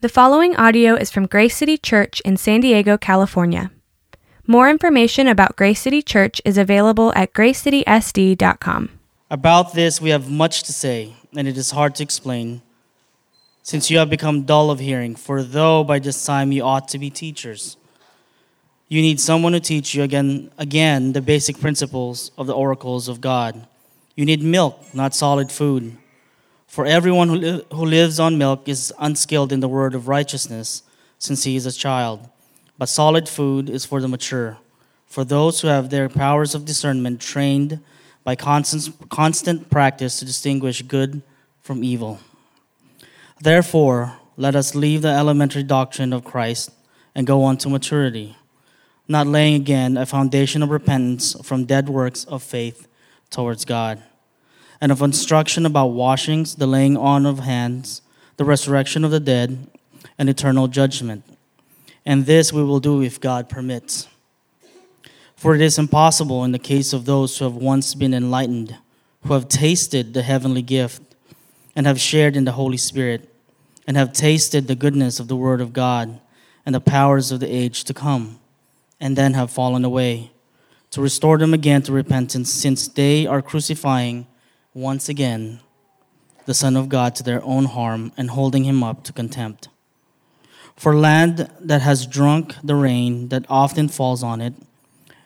The following audio is from Grace City Church in San Diego, California. More information about Grace City Church is available at gracecitysd.com. About this, we have much to say, and it is hard to explain, since you have become dull of hearing. For though by this time you ought to be teachers, you need someone to teach you again, again the basic principles of the oracles of God. You need milk, not solid food. For everyone who, li- who lives on milk is unskilled in the word of righteousness, since he is a child. But solid food is for the mature, for those who have their powers of discernment trained by constant, constant practice to distinguish good from evil. Therefore, let us leave the elementary doctrine of Christ and go on to maturity, not laying again a foundation of repentance from dead works of faith towards God and of instruction about washings, the laying on of hands, the resurrection of the dead, and eternal judgment. And this we will do if God permits. For it is impossible in the case of those who have once been enlightened, who have tasted the heavenly gift, and have shared in the Holy Spirit, and have tasted the goodness of the Word of God and the powers of the age to come, and then have fallen away, to restore them again to repentance, since they are crucifying once again the Son of God to their own harm and holding him up to contempt. For land that has drunk the rain that often falls on it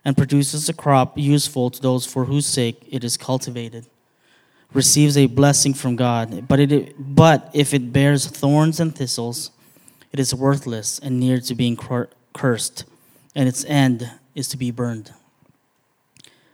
and produces a crop useful to those for whose sake it is cultivated receives a blessing from God, but, it, but if it bears thorns and thistles, it is worthless and near to being cursed, and its end is to be burned.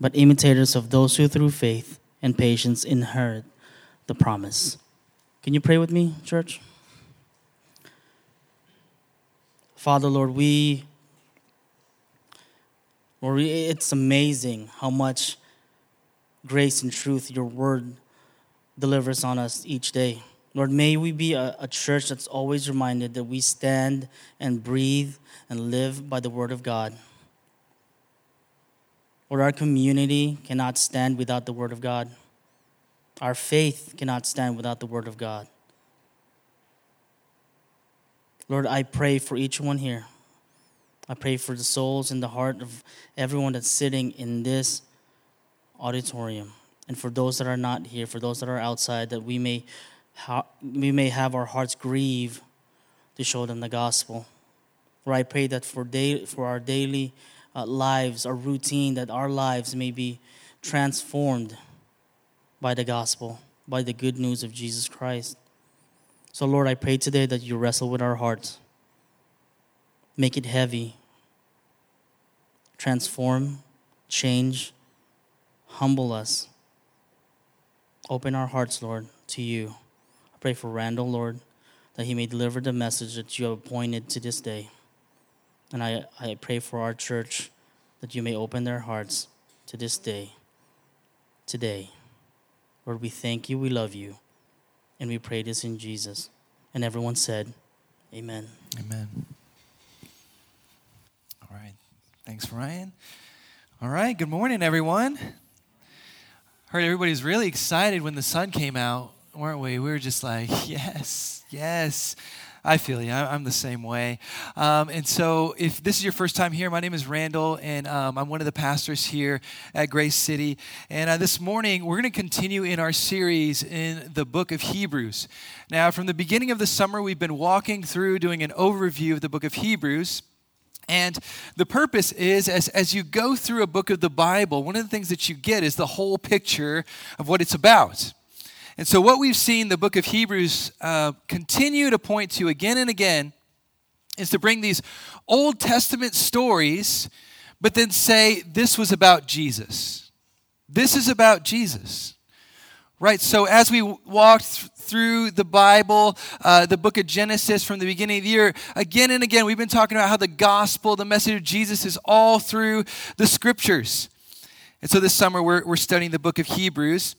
but imitators of those who through faith and patience inherit the promise. Can you pray with me, church? Father, Lord, we, Lord, it's amazing how much grace and truth your word delivers on us each day. Lord, may we be a, a, church that's always reminded that we stand and breathe and live by the word of God or our community cannot stand without the Word of God. Our faith cannot stand without the Word of God. Lord, I pray for each one here. I pray for the souls and the heart of everyone that's sitting in this auditorium. And for those that are not here, for those that are outside, that we may, ha- we may have our hearts grieve to show them the gospel. Lord, I pray that for, day- for our daily uh, lives, our routine, that our lives may be transformed by the gospel, by the good news of Jesus Christ. So, Lord, I pray today that you wrestle with our hearts, make it heavy, transform, change, humble us. Open our hearts, Lord, to you. I pray for Randall, Lord, that he may deliver the message that you have appointed to this day. And I, I pray for our church that you may open their hearts to this day, today. Lord, we thank you, we love you, and we pray this in Jesus. And everyone said, Amen. Amen. All right. Thanks, Ryan. All right. Good morning, everyone. Heard everybody's really excited when the sun came out, weren't we? We were just like, yes, yes. I feel you. I'm the same way. Um, and so, if this is your first time here, my name is Randall, and um, I'm one of the pastors here at Grace City. And uh, this morning, we're going to continue in our series in the book of Hebrews. Now, from the beginning of the summer, we've been walking through doing an overview of the book of Hebrews. And the purpose is as, as you go through a book of the Bible, one of the things that you get is the whole picture of what it's about. And so, what we've seen the book of Hebrews uh, continue to point to again and again is to bring these Old Testament stories, but then say, this was about Jesus. This is about Jesus. Right, so as we walked th- through the Bible, uh, the book of Genesis from the beginning of the year, again and again, we've been talking about how the gospel, the message of Jesus, is all through the scriptures. And so this summer, we're, we're studying the book of Hebrews.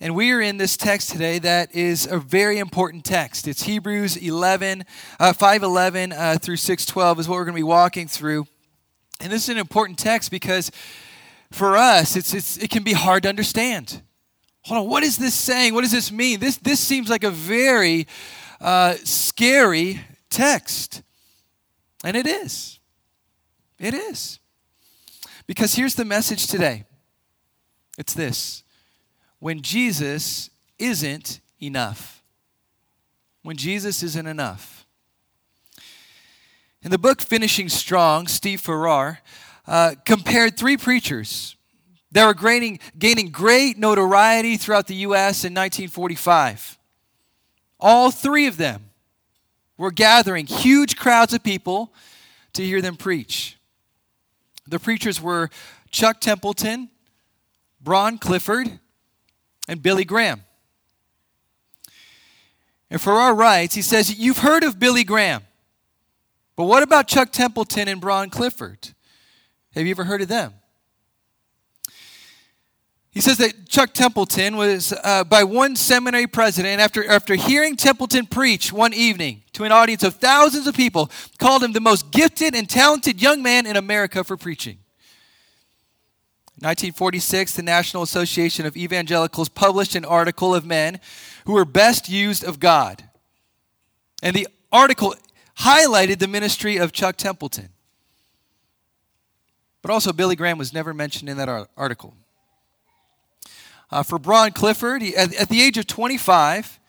And we are in this text today that is a very important text. It's Hebrews 11, uh, 511 uh, through 612 is what we're going to be walking through. And this is an important text because for us, it's, it's, it can be hard to understand hold on, what is this saying? What does this mean? This, this seems like a very uh, scary text. And it is. It is. Because here's the message today it's this when Jesus isn't enough. When Jesus isn't enough. In the book Finishing Strong, Steve Farrar uh, compared three preachers that were gaining, gaining great notoriety throughout the U.S. in 1945. All three of them were gathering huge crowds of people to hear them preach. The preachers were Chuck Templeton, Bron Clifford, and Billy Graham. And Farrar writes, he says, You've heard of Billy Graham, but what about Chuck Templeton and Bron Clifford? Have you ever heard of them? He says that Chuck Templeton was uh, by one seminary president, after, after hearing Templeton preach one evening to an audience of thousands of people, called him the most gifted and talented young man in America for preaching. 1946, the National Association of Evangelicals published an article of men who were best used of God. And the article highlighted the ministry of Chuck Templeton. But also, Billy Graham was never mentioned in that article. Uh, for Bron Clifford, he, at, at the age of 25,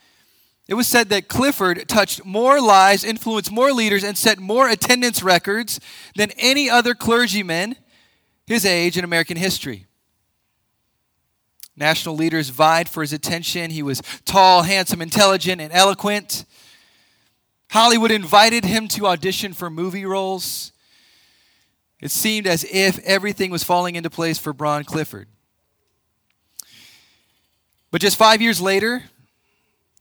it was said that Clifford touched more lives, influenced more leaders, and set more attendance records than any other clergyman his age in American history. National leaders vied for his attention. He was tall, handsome, intelligent, and eloquent. Hollywood invited him to audition for movie roles. It seemed as if everything was falling into place for Bron Clifford. But just five years later,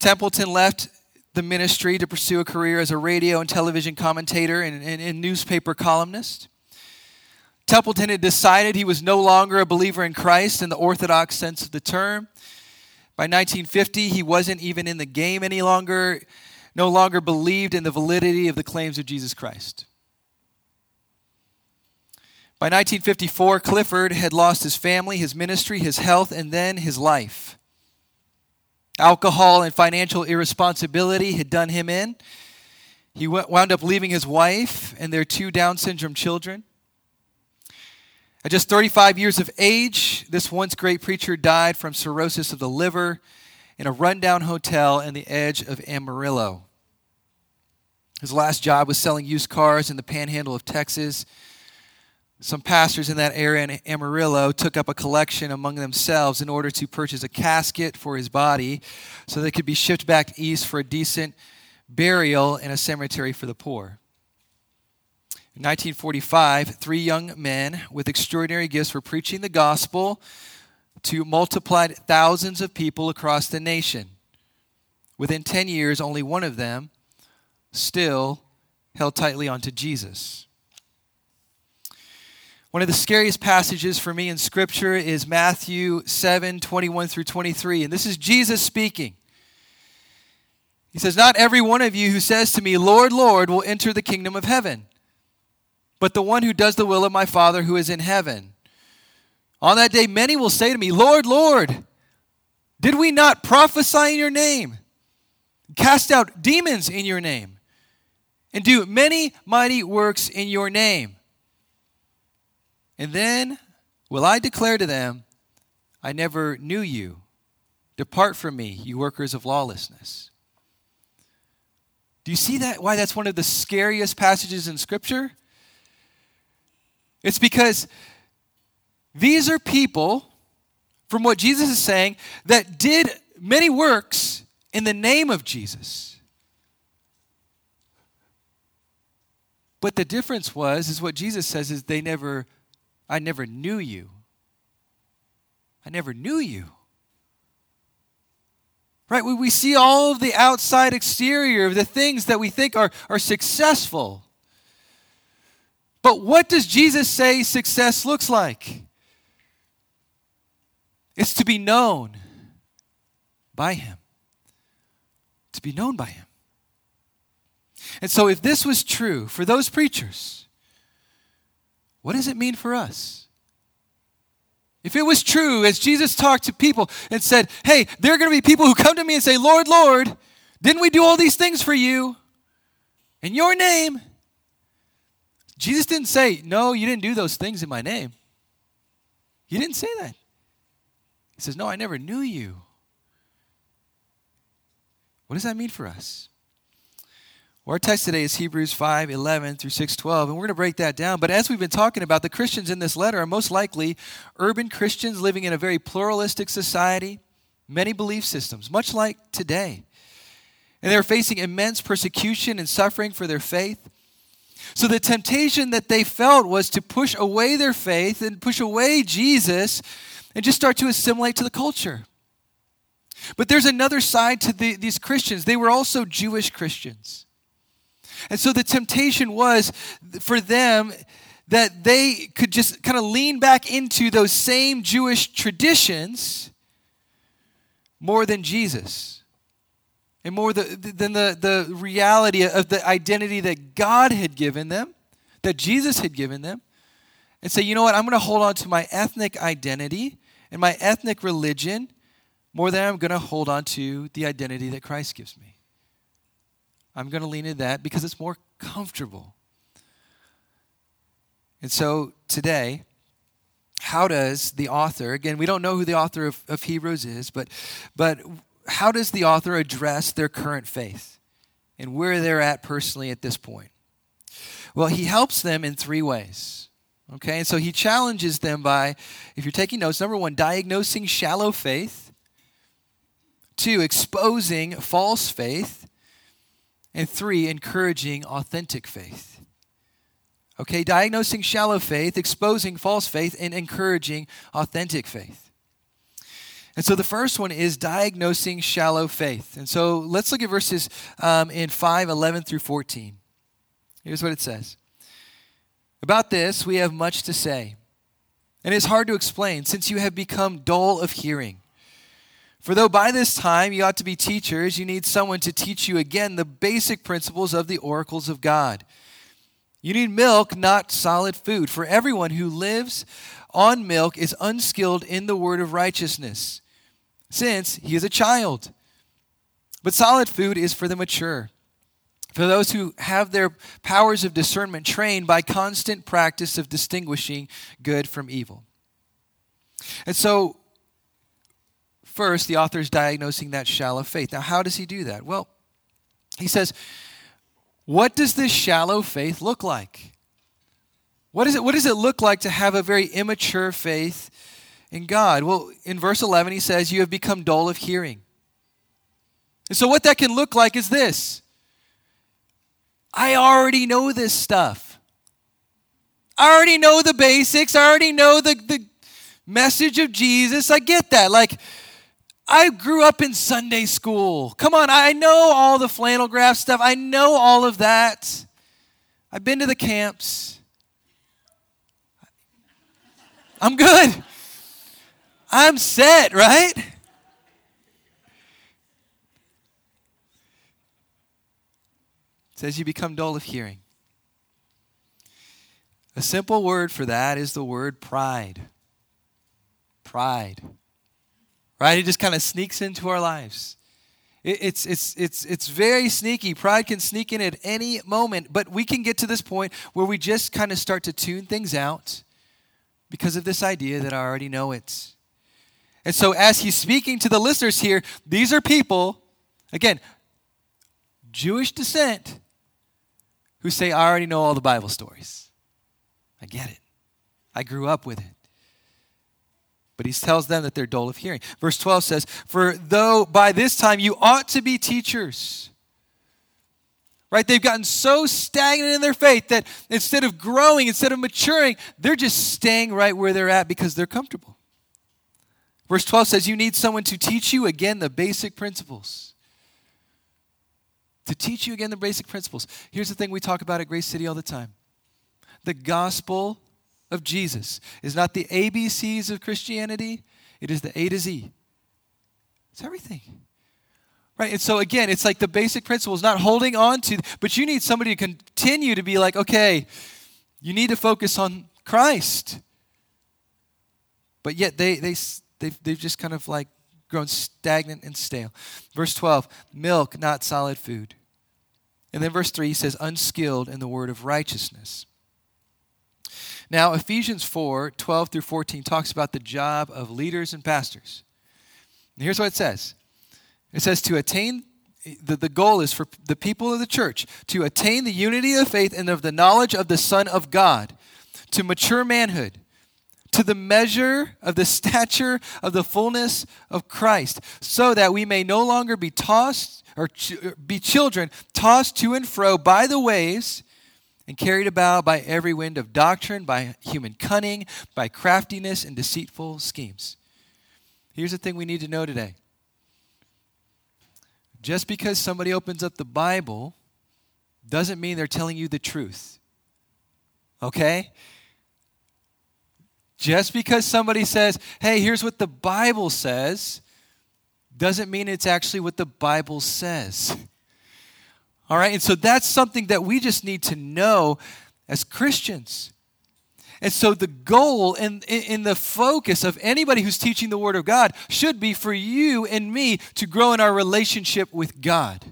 Templeton left the ministry to pursue a career as a radio and television commentator and, and, and, newspaper columnist. Templeton had decided he was no longer a believer in Christ in the orthodox sense of the term. By 1950, he wasn't even in the game any longer, no longer believed in the validity of the claims of Jesus Christ. By 1954, Clifford had lost his family, his ministry, his health, and then his life. Alcohol and financial irresponsibility had done him in. He wound up leaving his wife and their two Down syndrome children. At just 35 years of age, this once great preacher died from cirrhosis of the liver in a rundown hotel in the edge of Amarillo. His last job was selling used cars in the panhandle of Texas some pastors in that area in Amarillo took up a collection among themselves in order to purchase a casket for his body so they could be shipped back east for a decent burial in a cemetery for the poor. In 1945, three young men with extraordinary gifts were preaching the gospel to multiplied thousands of people across the nation. Within 10 years, only one of them still held tightly onto Jesus. One of the scariest passages for me in Scripture is Matthew 7 21 through 23. And this is Jesus speaking. He says, Not every one of you who says to me, Lord, Lord, will enter the kingdom of heaven, but the one who does the will of my Father who is in heaven. On that day, many will say to me, Lord, Lord, did we not prophesy in your name, cast out demons in your name, and do many mighty works in your name? And then will I declare to them, I never knew you. Depart from me, you workers of lawlessness. Do you see that? Why that's one of the scariest passages in Scripture? It's because these are people, from what Jesus is saying, that did many works in the name of Jesus. But the difference was, is what Jesus says, is they never I never knew you. I never knew you. Right? We, we see all of the outside exterior the things that we think are, are successful. But what does Jesus say success looks like? It's to be known by Him. To be known by Him. And so, if this was true for those preachers, what does it mean for us? If it was true, as Jesus talked to people and said, Hey, there are going to be people who come to me and say, Lord, Lord, didn't we do all these things for you? In your name. Jesus didn't say, No, you didn't do those things in my name. He didn't say that. He says, No, I never knew you. What does that mean for us? Our text today is Hebrews 5 11 through 6 12, and we're going to break that down. But as we've been talking about, the Christians in this letter are most likely urban Christians living in a very pluralistic society, many belief systems, much like today. And they're facing immense persecution and suffering for their faith. So the temptation that they felt was to push away their faith and push away Jesus and just start to assimilate to the culture. But there's another side to the, these Christians. They were also Jewish Christians. And so the temptation was for them that they could just kind of lean back into those same Jewish traditions more than Jesus. And more the, than the, the reality of the identity that God had given them, that Jesus had given them, and say, you know what, I'm going to hold on to my ethnic identity and my ethnic religion more than I'm going to hold on to the identity that Christ gives me. I'm going to lean into that because it's more comfortable. And so today, how does the author, again, we don't know who the author of, of Hebrews is, but, but how does the author address their current faith and where they're at personally at this point? Well, he helps them in three ways. Okay, and so he challenges them by, if you're taking notes, number one, diagnosing shallow faith, two, exposing false faith, and three, encouraging authentic faith. Okay, diagnosing shallow faith, exposing false faith, and encouraging authentic faith. And so the first one is diagnosing shallow faith. And so let's look at verses um, in 5, 11 through 14. Here's what it says About this, we have much to say. And it's hard to explain since you have become dull of hearing. For though by this time you ought to be teachers, you need someone to teach you again the basic principles of the oracles of God. You need milk, not solid food. For everyone who lives on milk is unskilled in the word of righteousness, since he is a child. But solid food is for the mature, for those who have their powers of discernment trained by constant practice of distinguishing good from evil. And so, First, the author is diagnosing that shallow faith. Now, how does he do that? Well, he says, What does this shallow faith look like? What, is it, what does it look like to have a very immature faith in God? Well, in verse 11, he says, You have become dull of hearing. And so, what that can look like is this I already know this stuff. I already know the basics. I already know the, the message of Jesus. I get that. Like, I grew up in Sunday school. Come on, I know all the flannel graph stuff. I know all of that. I've been to the camps. I'm good. I'm set, right? It says you become dull of hearing. A simple word for that is the word pride. Pride right? It just kind of sneaks into our lives. it's, it's, it's, it's very sneaky. Pride can sneak in at any moment, but we can get to this point where we just kind of start to tune things out because of this idea that I already know it. And so, as he's speaking to the listeners here, these are people, again, Jewish descent, who say, I already know all the Bible stories. I get it. I grew up with it. But he tells them that they're dull of hearing. Verse 12 says, For though by this time you ought to be teachers. Right? They've gotten so stagnant in their faith that instead of growing, instead of maturing, they're just staying right where they're at because they're comfortable. Verse 12 says, You need someone to teach you again the basic principles. To teach you again the basic principles. Here's the thing we talk about at Grace City all the time the gospel of Jesus is not the ABCs of Christianity, it is the A to Z. It's everything. Right? And so again, it's like the basic principles, not holding on to, but you need somebody to continue to be like, okay, you need to focus on Christ. But yet they, they, they've, they've just kind of like grown stagnant and stale. Verse 12, milk, not solid food. And then verse 3 he says, unskilled in the word of righteousness. Now, Ephesians 4 12 through 14 talks about the job of leaders and pastors. And here's what it says it says, to attain, the, the goal is for the people of the church to attain the unity of faith and of the knowledge of the Son of God, to mature manhood, to the measure of the stature of the fullness of Christ, so that we may no longer be tossed or ch- be children tossed to and fro by the waves and carried about by every wind of doctrine, by human cunning, by craftiness and deceitful schemes. Here's the thing we need to know today just because somebody opens up the Bible doesn't mean they're telling you the truth. Okay? Just because somebody says, hey, here's what the Bible says, doesn't mean it's actually what the Bible says. All right, and so that's something that we just need to know as Christians. And so the goal and in, in, the focus of anybody who's teaching the Word of God should be for you and me to grow in our relationship with God.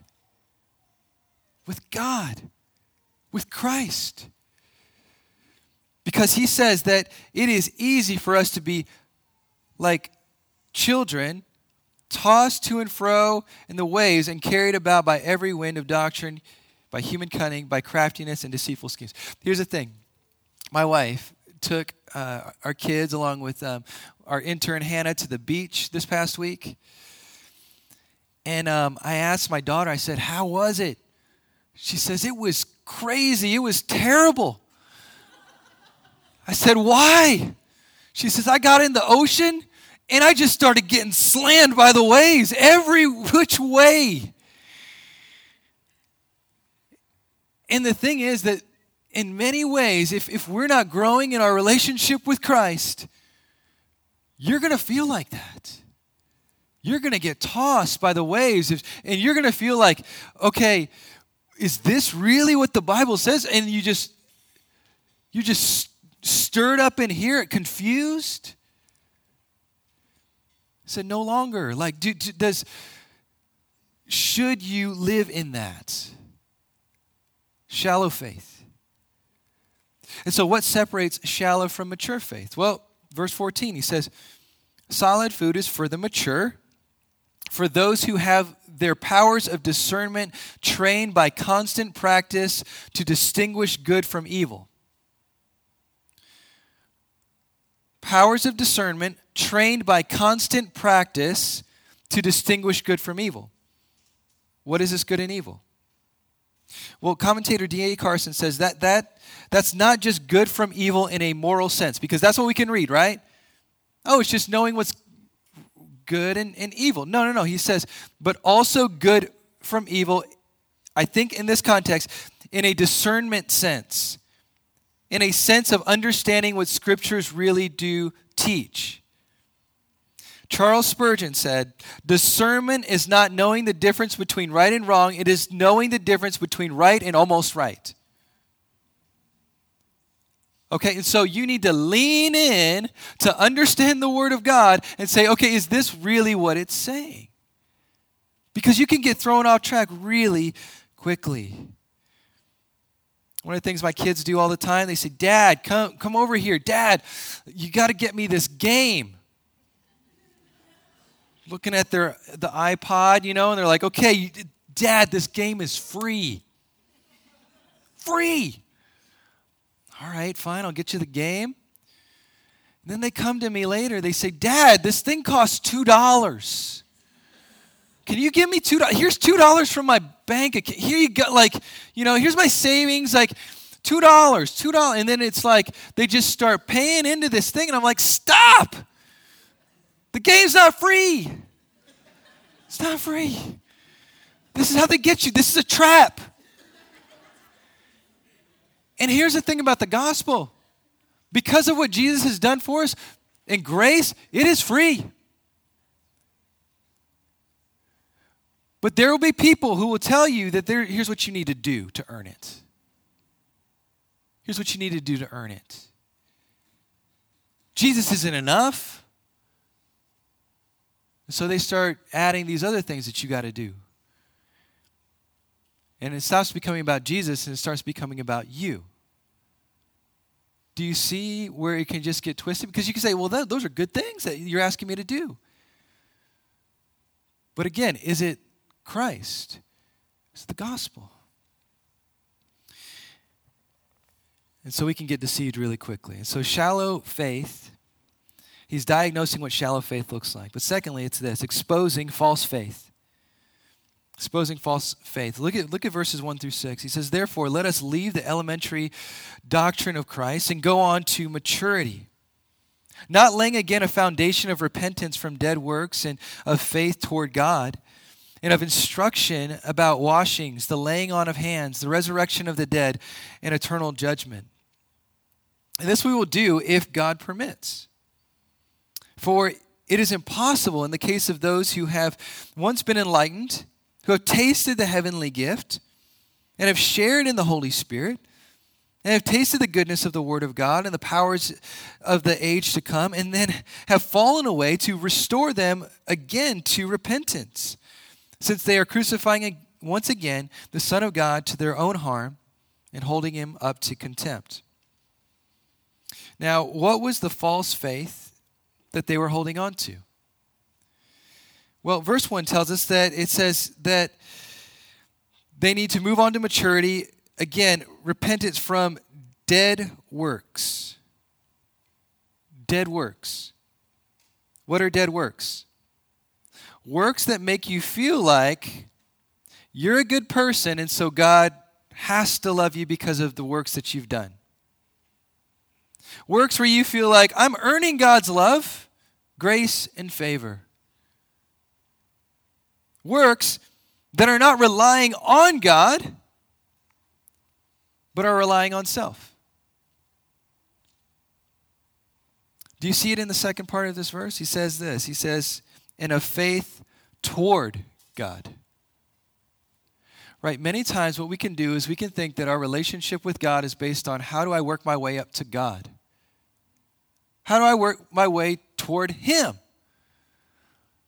With God. With Christ. Because he says that it is easy for us to be like children tossed to and fro in the waves and carried about by every wind of doctrine, by human cunning, by craftiness and deceitful schemes. Here's the thing my wife took uh, our kids along with um, our intern Hannah to the beach this past week. And um, I asked my daughter, I said, How was it? She says, It was crazy. It was terrible. I said, Why? She says, I got in the ocean and I just started getting slammed by the waves every which way. And the thing is that in many ways, if, if we're not growing in our relationship with Christ, you're going to feel like that. You're going to get tossed by the waves, and you're going to feel like, okay, is this really what the Bible says? And you just, you just stirred up in here, confused said, no longer. Like, do, do, does, should you live in that? Shallow faith. And so, what separates shallow from mature faith? Well, verse 14, he says, solid food is for the mature, for those who have their powers of discernment trained by constant practice to distinguish good from evil. Powers of discernment trained by constant practice to distinguish good from evil. What is this good and evil? Well, commentator D.A. Carson says that, that that's not just good from evil in a moral sense, because that's what we can read, right? Oh, it's just knowing what's good and, and evil. No, no, no. He says, but also good from evil, I think in this context, in a discernment sense in a sense of understanding what scriptures really do teach. Charles Spurgeon said, Discernment is not knowing the difference between right and wrong, it is knowing the difference between right and almost right. Okay, and so you need to lean in to understand the Word of God and say, okay, is this really what it's saying? Because you can get thrown off track really quickly. One of the things my kids do all the time, they say, Dad, come, come over here. Dad, you got to get me this game. Looking at their the iPod, you know, and they're like, okay, Dad, this game is free. Free. All right, fine, I'll get you the game. And then they come to me later, they say, Dad, this thing costs $2. Can you give me two dollars? Here's two dollars from my bank account. Here you go. Like, you know, here's my savings. Like, two dollars, two dollars. And then it's like they just start paying into this thing. And I'm like, stop. The game's not free. It's not free. This is how they get you. This is a trap. And here's the thing about the gospel because of what Jesus has done for us in grace, it is free. But there will be people who will tell you that there, here's what you need to do to earn it. Here's what you need to do to earn it. Jesus isn't enough. So they start adding these other things that you got to do. And it stops becoming about Jesus and it starts becoming about you. Do you see where it can just get twisted? Because you can say, well, that, those are good things that you're asking me to do. But again, is it Christ? It's the gospel. And so we can get deceived really quickly. And so shallow faith, he's diagnosing what shallow faith looks like. But secondly, it's this exposing false faith. Exposing false faith. Look at, look at verses 1 through 6. He says, Therefore, let us leave the elementary doctrine of Christ and go on to maturity. Not laying again a foundation of repentance from dead works and of faith toward God and of instruction about washings, the laying on of hands, the resurrection of the dead, and eternal judgment. And this we will do if God permits. For it is impossible in the case of those who have once been enlightened, who have tasted the heavenly gift, and have shared in the Holy Spirit, and have tasted the goodness of the Word of God and the powers of the age to come, and then have fallen away to restore them again to repentance, since they are crucifying once again the Son of God to their own harm and holding him up to contempt. Now, what was the false faith that they were holding on to? Well, verse 1 tells us that it says that they need to move on to maturity. Again, repentance from dead works. Dead works. What are dead works? Works that make you feel like you're a good person, and so God has to love you because of the works that you've done. Works where you feel like I'm earning God's love, grace, and favor. Works that are not relying on God, but are relying on self. Do you see it in the second part of this verse? He says this He says, and of faith toward God. Right? Many times, what we can do is we can think that our relationship with God is based on how do I work my way up to God? How do I work my way toward Him?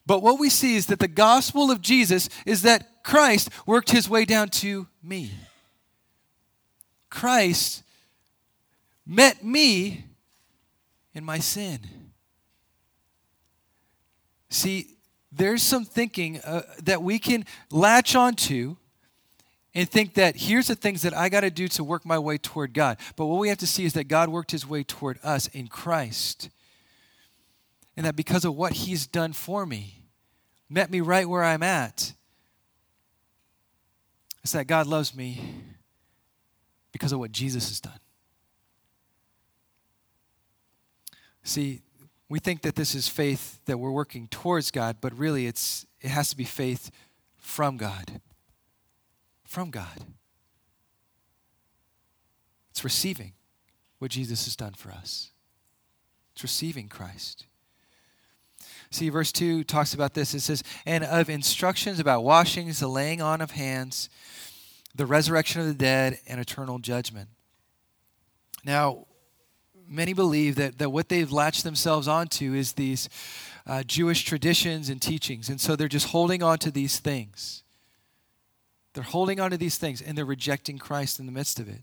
But what we see is that the gospel of Jesus is that Christ worked His way down to me. Christ met me in my sin. See, there's some thinking uh, that we can latch onto and think that here's the things that I got to do to work my way toward God. But what we have to see is that God worked his way toward us in Christ. And that because of what he's done for me, met me right where I'm at, it's that God loves me because of what Jesus has done. See, we think that this is faith that we're working towards God, but really it's it has to be faith from God from God. It's receiving what Jesus has done for us, it's receiving Christ. See, verse 2 talks about this. It says, And of instructions about washings, the laying on of hands, the resurrection of the dead, and eternal judgment. Now, many believe that, that what they've latched themselves onto is these uh, Jewish traditions and teachings. And so they're just holding on to these things. They're holding on to these things and they're rejecting Christ in the midst of it.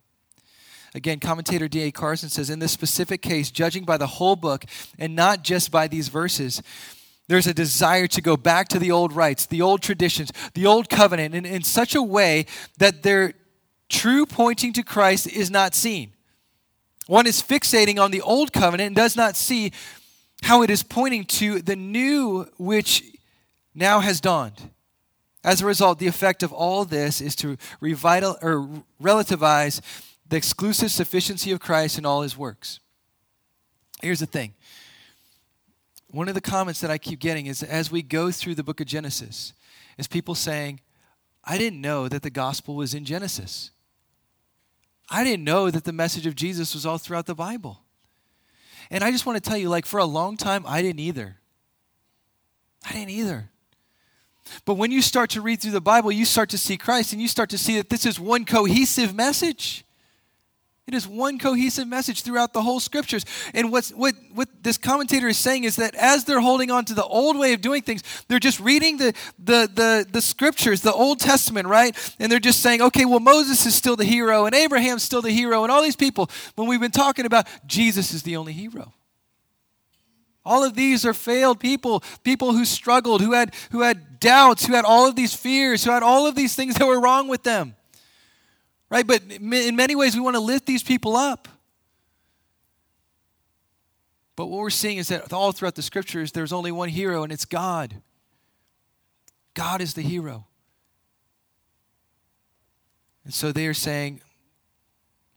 Again, commentator D.A. Carson says in this specific case, judging by the whole book and not just by these verses, there's a desire to go back to the old rites, the old traditions, the old covenant in, in such a way that their true pointing to Christ is not seen. One is fixating on the old covenant and does not see how it is pointing to the new which now has dawned. As a result, the effect of all this is to revital or relativize the exclusive sufficiency of Christ in all his works. Here's the thing. one of the comments that I keep getting is as we go through the book of Genesis, is people saying, I didn't know that the gospel was in Genesis. I didn't know that the message of Jesus was all throughout the Bible. And I just want to tell you, like, for a long time, I didn't either. I didn't either. But when you start to read through the Bible, you start to see Christ and you start to see that this is one cohesive message. It is one cohesive message throughout the whole scriptures. And what's, what, what this commentator is saying is that as they're holding on to the old way of doing things, they're just reading the, the, the, the scriptures, the Old Testament, right? And they're just saying, okay, well, Moses is still the hero, and Abraham's still the hero, and all these people. When we've been talking about Jesus is the only hero. All of these are failed people, people who struggled, who had, who had doubts, who had all of these fears, who had all of these things that were wrong with them. Right? But in many ways, we want to lift these people up. But what we're seeing is that all throughout the scriptures, there's only one hero, and it's God. God is the hero. And so they are saying,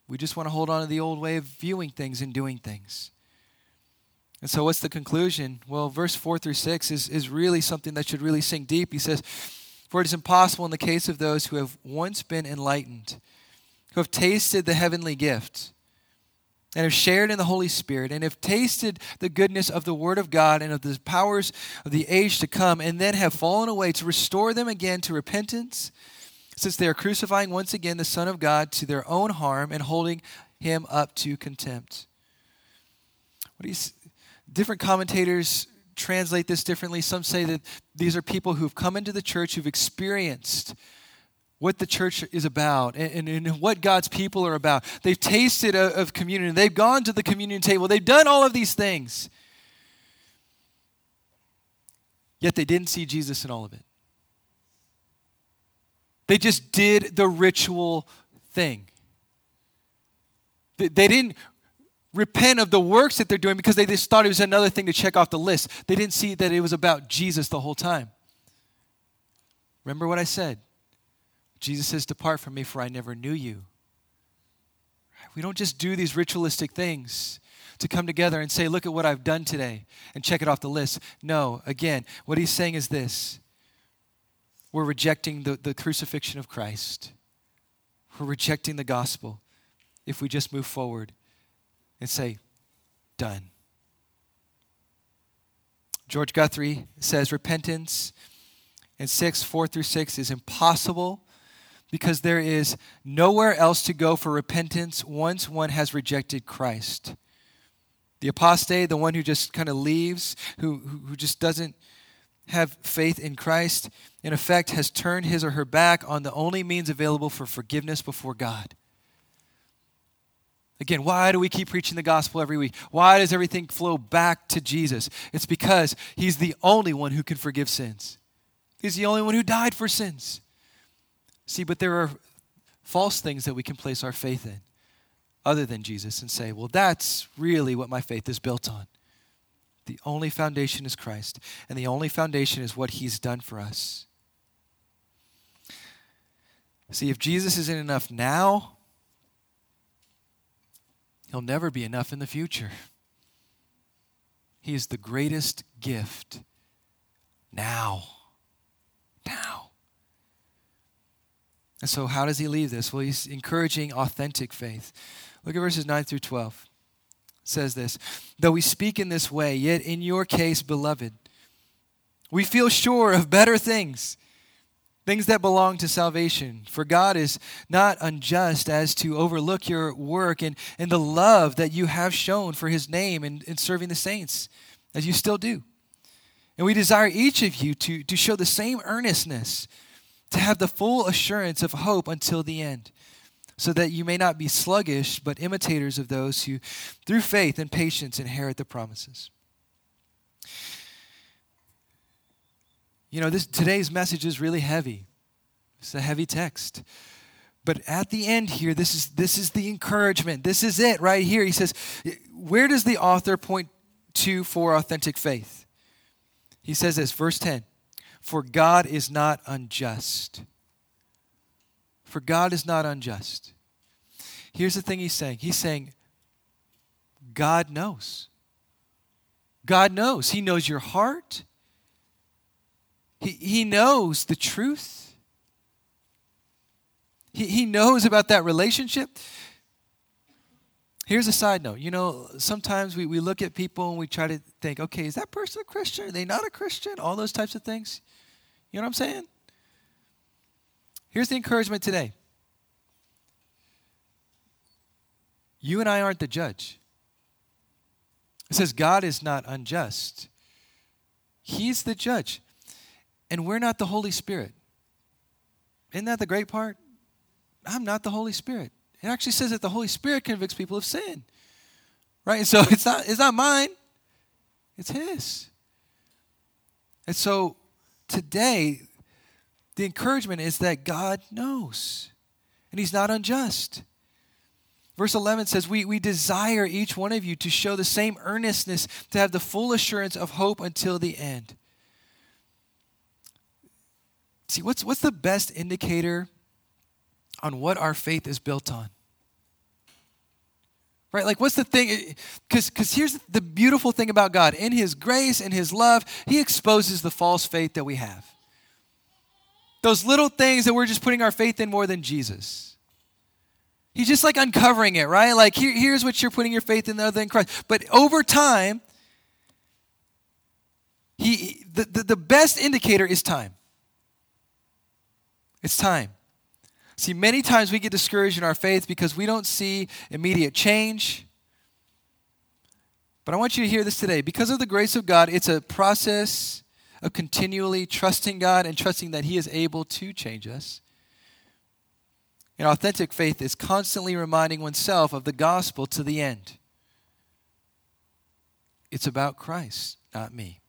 we just want to hold on to the old way of viewing things and doing things. And so, what's the conclusion? Well, verse 4 through 6 is, is really something that should really sink deep. He says, For it is impossible in the case of those who have once been enlightened who have tasted the heavenly gift and have shared in the Holy Spirit and have tasted the goodness of the Word of God and of the powers of the age to come, and then have fallen away to restore them again to repentance, since they are crucifying once again the Son of God to their own harm and holding him up to contempt. What do you, different commentators translate this differently. Some say that these are people who've come into the church who've experienced what the church is about and, and, and, what God's people are about. They've tasted of, of communion, they've gone to the communion table, they've done all of these things. Yet they didn't see Jesus in all of it. They just did the ritual thing. They, they didn't repent of the works that they're doing because they just thought it was another thing to check off the list. They didn't see that it was about Jesus the whole time. Remember what I said? Jesus says, Depart from me, for I never knew you. We don't just do these ritualistic things to come together and say, Look at what I've done today and check it off the list. No, again, what he's saying is this we're rejecting the, the crucifixion of Christ, we're rejecting the gospel if we just move forward and say, Done. George Guthrie says repentance in 6, 4 through 6 is impossible because there is nowhere else to go for repentance once one has rejected Christ. The apostate, the one who just kind of leaves, who, who just doesn't have faith in Christ, in effect, has turned his or her back on the only means available for forgiveness before God. Again, why do we keep preaching the gospel every week? Why does everything flow back to Jesus? It's because he's the only one who can forgive sins. He's the only one who died for sins. See, but there are false things that we can place our faith in other than Jesus and say, well, that's really what my faith is built on. The only foundation is Christ, and the only foundation is what he's done for us. See, if Jesus isn't enough now, he'll never be enough in the future. He is the greatest gift now. Now. And so, how does he leave this? Well, he's encouraging authentic faith. Look at verses 9 through 12. It says this Though we speak in this way, yet in your case, beloved, we feel sure of better things, things that belong to salvation. For God is not unjust as to overlook your work and, and the love that you have shown for his name in, in serving the saints, as you still do. And we desire each of you to, to show the same earnestness to have the full assurance of hope until the end, so that you may not be sluggish, but imitators of those who, through faith and patience, inherit the promises. You know, this, today's message is really heavy. It's a heavy text. But at the end here, this is, this is the encouragement. This is it right here. He says, Where does the author point to for authentic faith? He says this, verse 10 for God is not unjust. For God is not unjust. Here's the thing he's saying He's saying, God knows. God knows. He knows your heart. He, he knows the truth. He, he knows about that relationship. Here's a side note. You know, sometimes we, we look at people and we try to think, okay, is that person a Christian? Are they not a Christian? All those types of things. You know what I'm saying? Here's the encouragement today you and I aren't the judge. It says God is not unjust, He's the judge. And we're not the Holy Spirit. Isn't that the great part? I'm not the Holy Spirit. It actually says that the Holy Spirit convicts people of sin. Right? And so it's not, it's not mine, it's His. And so today, the encouragement is that God knows and He's not unjust. Verse 11 says, we, we desire each one of you to show the same earnestness, to have the full assurance of hope until the end. See, what's, what's the best indicator on what our faith is built on? Right? Like, what's the thing? Eh, because because here's the beautiful thing about God in His grace and His love, He exposes the false faith that we have. Those little things that we're just putting our faith in more than Jesus. He's just like uncovering it, right? Like, here, here's what you're putting your faith in other than Christ. But over time, he, the, the, the best indicator is time. It's time. See, many times we get discouraged in our faith because we don't see immediate change. But I want you to hear this today. Because of the grace of God, it's a process of continually trusting God and trusting that He is able to change us. And authentic faith is constantly reminding oneself of the gospel to the end. It's about Christ, not me.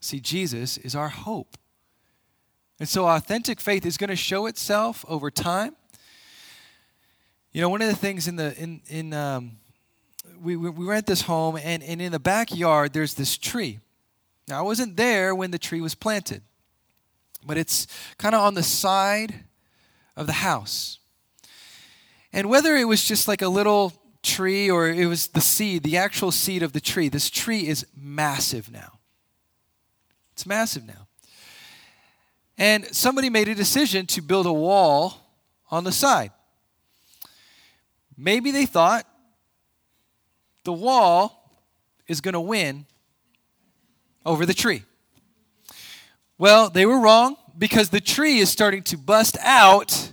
See, Jesus is our hope. And so authentic faith is going to show itself over time. You know, one of the things in the in in um, we we rent this home, and and in the backyard there's this tree. Now I wasn't there when the tree was planted, but it's kind of on the side of the house. And whether it was just like a little tree or it was the seed, the actual seed of the tree, this tree is massive now. It's massive now. And somebody made a decision to build a wall on the side. Maybe they thought the wall is going to win over the tree. Well, they were wrong because the tree is starting to bust out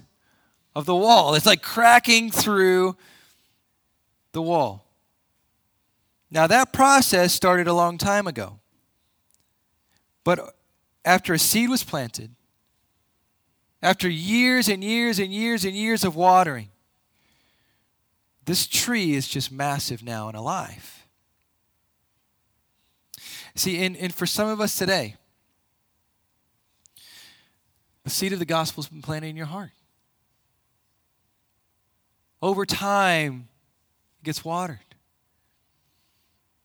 of the wall. It's like cracking through the wall. Now, that process started a long time ago. But after a seed was planted, after years and years and years and years of watering, this tree is just massive now and alive. See, and, and for some of us today, the seed of the gospel has been planted in your heart. Over time, it gets watered.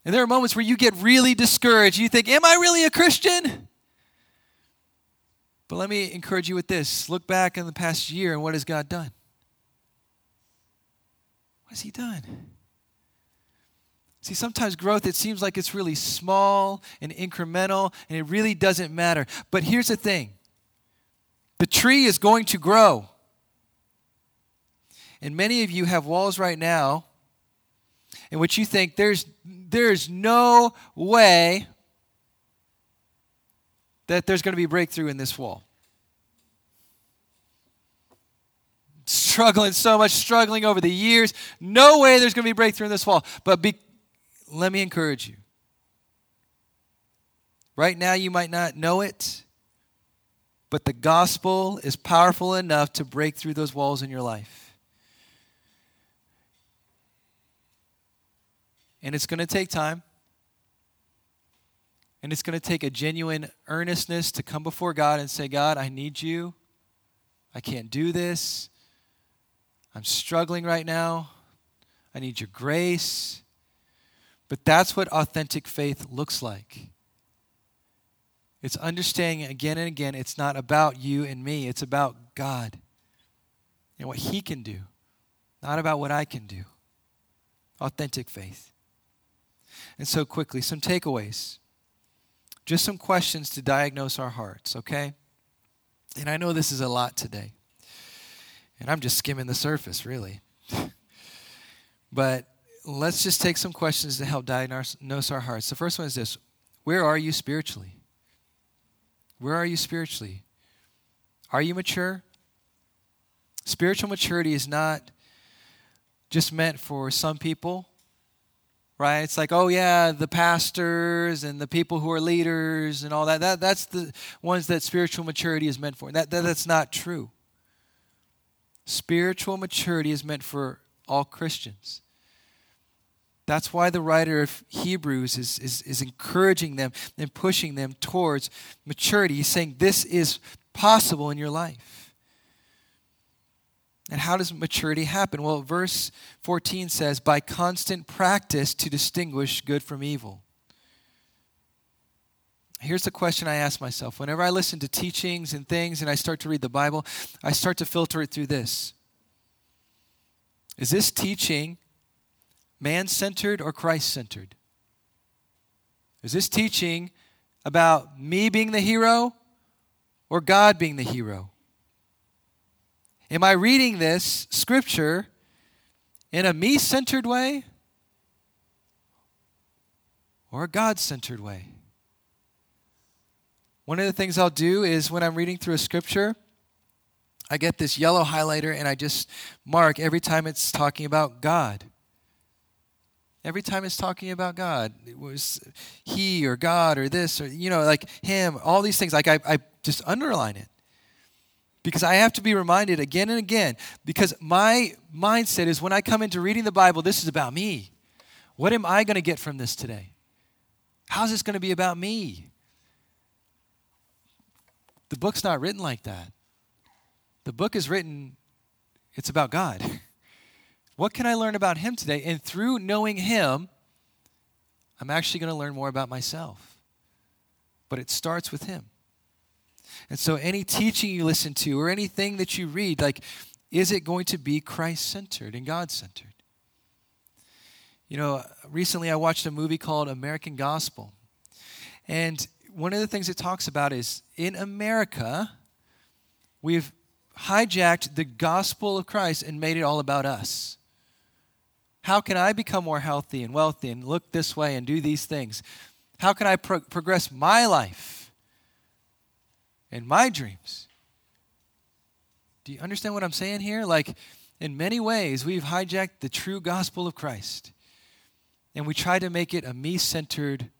And there are moments where you get really discouraged. You think, Am I really a Christian? But let me encourage you with this look back in the past year and what has God done? What has He done? See, sometimes growth, it seems like it's really small and incremental, and it really doesn't matter. But here's the thing the tree is going to grow. And many of you have walls right now in which you think there's, there's no way that there's going to be breakthrough in this wall. Struggling so much, struggling over the years. No way there's going to be breakthrough in this wall. But be, let me encourage you. Right now, you might not know it, but the gospel is powerful enough to break through those walls in your life. And it's going to take time. And it's going to take a genuine earnestness to come before God and say, God, I need you. I can't do this. I'm struggling right now. I need your grace. But that's what authentic faith looks like. It's understanding again and again it's not about you and me, it's about God and what He can do, not about what I can do. Authentic faith. And so, quickly, some takeaways. Just some questions to diagnose our hearts, okay? And I know this is a lot today. And I'm just skimming the surface, really. but let's just take some questions to help diagnose our hearts. The first one is this Where are you spiritually? Where are you spiritually? Are you mature? Spiritual maturity is not just meant for some people, right? It's like, oh yeah, the pastors and the people who are leaders and all that. that that's the ones that spiritual maturity is meant for. That, that that's not true. Spiritual maturity is meant for all Christians. That's why the writer of Hebrews is, is, is encouraging them and pushing them towards maturity. He's saying this is possible in your life. And how does maturity happen? Well, verse 14 says, by constant practice to distinguish good from evil. Here's the question I ask myself. Whenever I listen to teachings and things and I start to read the Bible, I start to filter it through this. Is this teaching man centered or Christ centered? Is this teaching about me being the hero or God being the hero? Am I reading this scripture in a me centered way or a God centered way? One of the things I'll do is when I'm reading through a scripture, I get this yellow highlighter and I just mark every time it's talking about God. Every time it's talking about God, it was he or God or this or, you know, like him, all these things. Like I, I just underline it because I have to be reminded again and again. Because my mindset is when I come into reading the Bible, this is about me. What am I going to get from this today? How's this going to be about me? The book's not written like that. The book is written, it's about God. What can I learn about Him today? And through knowing Him, I'm actually going to learn more about myself. But it starts with Him. And so, any teaching you listen to or anything that you read, like, is it going to be Christ centered and God centered? You know, recently I watched a movie called American Gospel. And one of the things it talks about is in America, we've hijacked the gospel of Christ and made it all about us. How can I become more healthy and wealthy and look this way and do these things? How can I pro- progress my life and my dreams? Do you understand what I'm saying here? Like, in many ways, we've hijacked the true gospel of Christ and we try to make it a me centered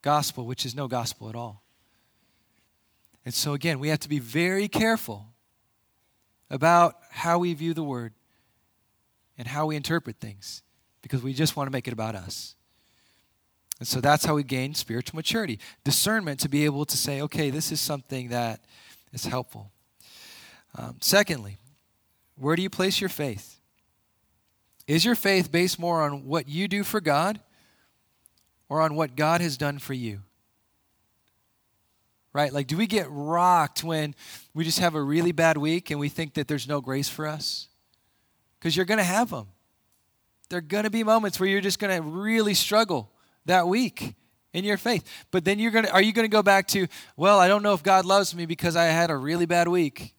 gospel, which is no gospel at all. And so, again, we have to be very careful about how we view the word and how we interpret things because we just want to make it about us. And so that's how we gain spiritual maturity discernment to be able to say, okay, this is something that is helpful. Um, secondly, where do you place your faith? Is your faith based more on what you do for God or on what God has done for you? Right? Like, do we get rocked when we just have a really bad week and we think that there's no grace for us? because you're going to have them. There are going to be moments where you're just going to really struggle that week in your faith. But then you're going to are you going to go back to, well, I don't know if God loves me because I had a really bad week?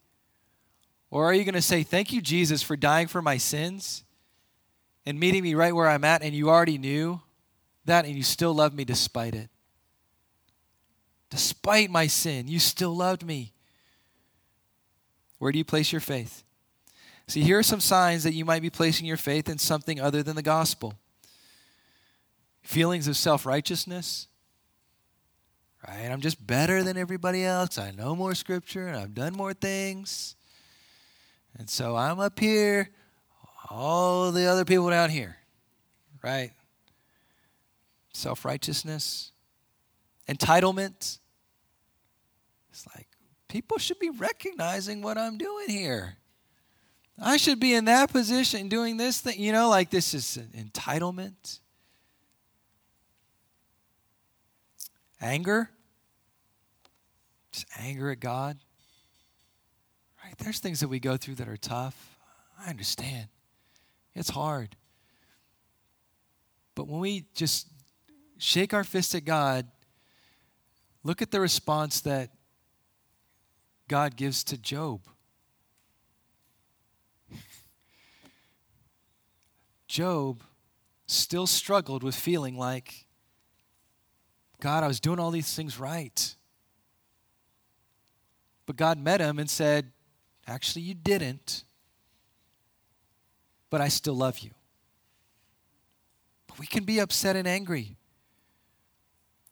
Or are you going to say, "Thank you Jesus for dying for my sins and meeting me right where I'm at and you already knew that and you still love me despite it?" Despite my sin, you still loved me. Where do you place your faith? See, here are some signs that you might be placing your faith in something other than the gospel feelings of self righteousness. Right? I'm just better than everybody else. I know more scripture and I've done more things. And so I'm up here, all the other people down here. Right? Self righteousness, entitlement. It's like people should be recognizing what I'm doing here. I should be in that position doing this thing. You know, like this is entitlement. Anger. Just anger at God. Right? There's things that we go through that are tough. I understand. It's hard. But when we just shake our fist at God, look at the response that God gives to Job. Job still struggled with feeling like, God, I was doing all these things right. But God met him and said, Actually, you didn't, but I still love you. But we can be upset and angry.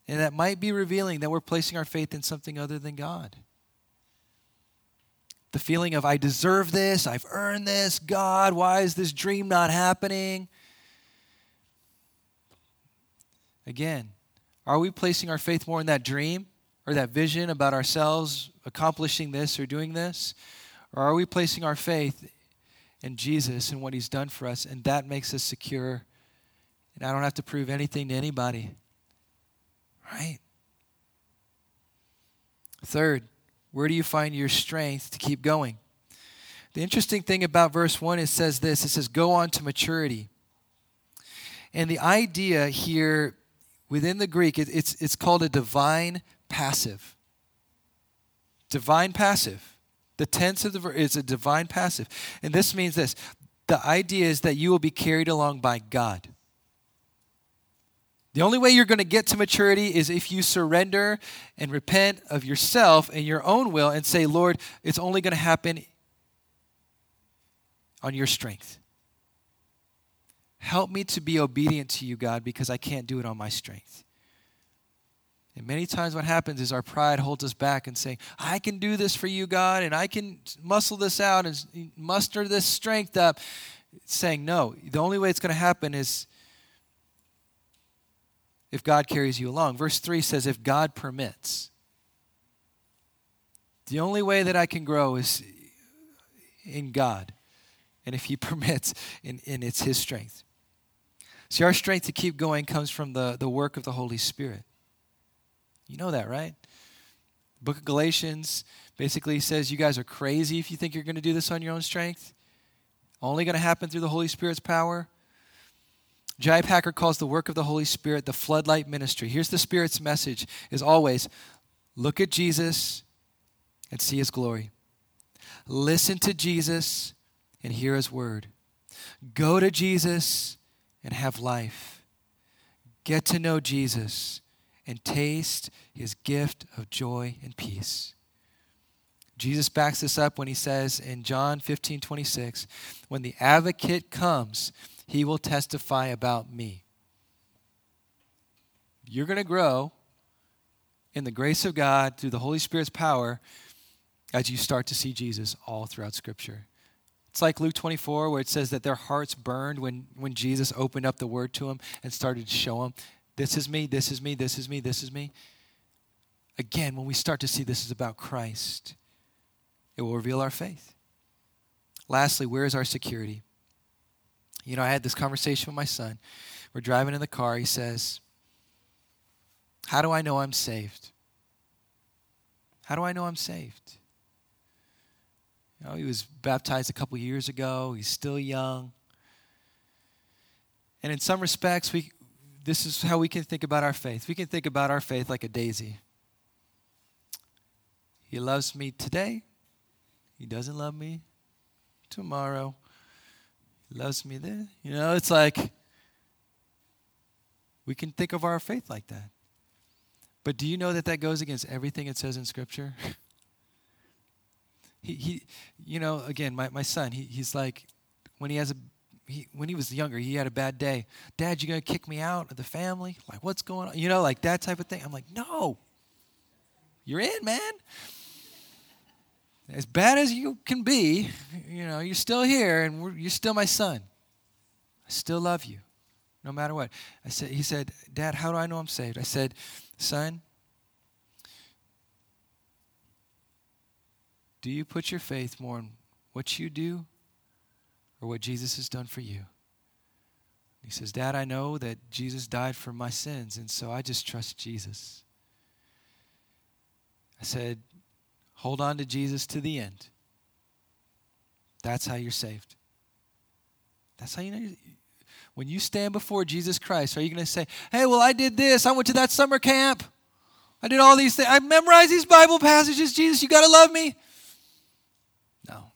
And that might be revealing that we're placing our faith in something other than God. The feeling of, I deserve this, I've earned this, God, why is this dream not happening? Again, are we placing our faith more in that dream or that vision about ourselves accomplishing this or doing this? Or are we placing our faith in Jesus and what he's done for us and that makes us secure and I don't have to prove anything to anybody? Right? Third, where do you find your strength to keep going? The interesting thing about verse 1 it says this it says go on to maturity. And the idea here within the Greek, it, it's, it's called a divine passive. Divine passive. The tense of the verb is a divine passive. And this means this the idea is that you will be carried along by God. The only way you're going to get to maturity is if you surrender and repent of yourself and your own will and say, Lord, it's only going to happen on your strength. Help me to be obedient to you, God, because I can't do it on my strength. And many times, what happens is our pride holds us back and saying, I can do this for you, God, and I can muscle this out and muster this strength up. saying, no, the only way it's going to happen is if God carries you along. Verse 3 says, if God permits. The only way that I can grow is in God. And if He permits, and, and it's His strength. See, our strength to keep going comes from the, the work of the Holy Spirit. You know that, right? The book of Galatians basically says you guys are crazy if you think you're going to do this on your own strength. Only going to happen through the Holy Spirit's power. J.I. Packer calls the work of the Holy Spirit the floodlight ministry. Here's the Spirit's message is always look at Jesus and see his glory. Listen to Jesus and hear his word. Go to Jesus and have life. Get to know Jesus and taste his gift of joy and peace. Jesus backs this up when he says in John 15 26, when the advocate comes, he will testify about me. You're going to grow in the grace of God through the Holy Spirit's power as you start to see Jesus all throughout Scripture. It's like Luke 24, where it says that their hearts burned when, when Jesus opened up the word to them and started to show them, this is me, this is me, this is me, this is me. Again, when we start to see this is about Christ, it will reveal our faith. Lastly, where is our security? You know, I had this conversation with my son. We're driving in the car. He says, How do I know I'm saved? How do I know I'm saved? Know, he was baptized a couple years ago. He's still young. And in some respects, we, this is how we can think about our faith. We can think about our faith like a daisy. He loves me today. He doesn't love me tomorrow. He loves me then. You know, it's like we can think of our faith like that. But do you know that that goes against everything it says in Scripture? he, he you know again my, my son he, he's like when he has a he, when he was younger he had a bad day. Dad you gonna kick me out of the family? Like what's going on? You know like that type of thing. I'm like no. You're in man. As bad as you can be you know you're still here and you're still my son. I still love you no matter what. I said he said dad how do i know i'm saved? I said son Do you put your faith more in what you do or what Jesus has done for you? He says, Dad, I know that Jesus died for my sins, and so I just trust Jesus. I said, Hold on to Jesus to the end. That's how you're saved. That's how you know. when you stand before Jesus Christ, are you going to say, hey, well, I did this. I went to that summer camp. I did all these things. I memorized these Bible passages. Jesus, you got to love me. No.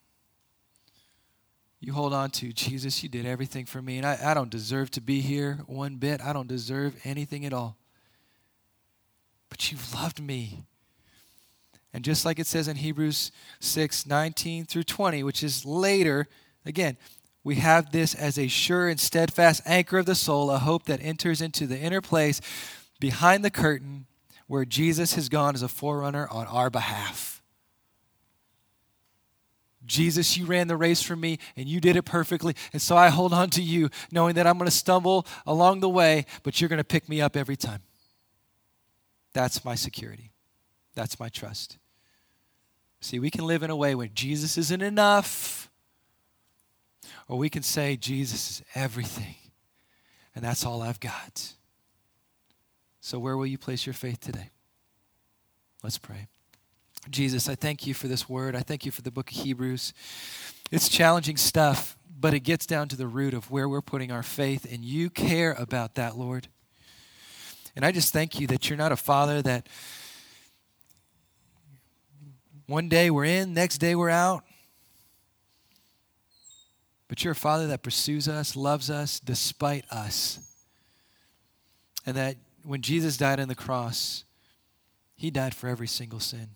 You hold on to Jesus, you did everything for me, and I, I don't deserve to be here one bit. I don't deserve anything at all. But you've loved me. And just like it says in Hebrews 6 19 through 20, which is later, again, we have this as a sure and steadfast anchor of the soul, a hope that enters into the inner place behind the curtain where Jesus has gone as a forerunner on our behalf. Jesus, you ran the race for me and you did it perfectly. And so I hold on to you, knowing that I'm going to stumble along the way, but you're going to pick me up every time. That's my security. That's my trust. See, we can live in a way where Jesus isn't enough, or we can say, Jesus is everything, and that's all I've got. So, where will you place your faith today? Let's pray. Jesus, I thank you for this word. I thank you for the book of Hebrews. It's challenging stuff, but it gets down to the root of where we're putting our faith, and you care about that, Lord. And I just thank you that you're not a father that one day we're in, next day we're out. But you're a father that pursues us, loves us despite us. And that when Jesus died on the cross, he died for every single sin.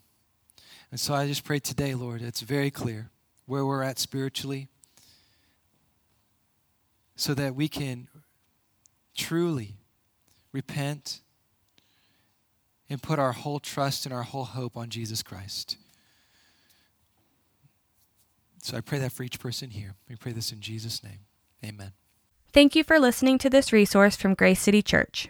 And so I just pray today, Lord, it's very clear where we're at spiritually so that we can truly repent and put our whole trust and our whole hope on Jesus Christ. So I pray that for each person here. We pray this in Jesus' name. Amen. Thank you for listening to this resource from Grace City Church.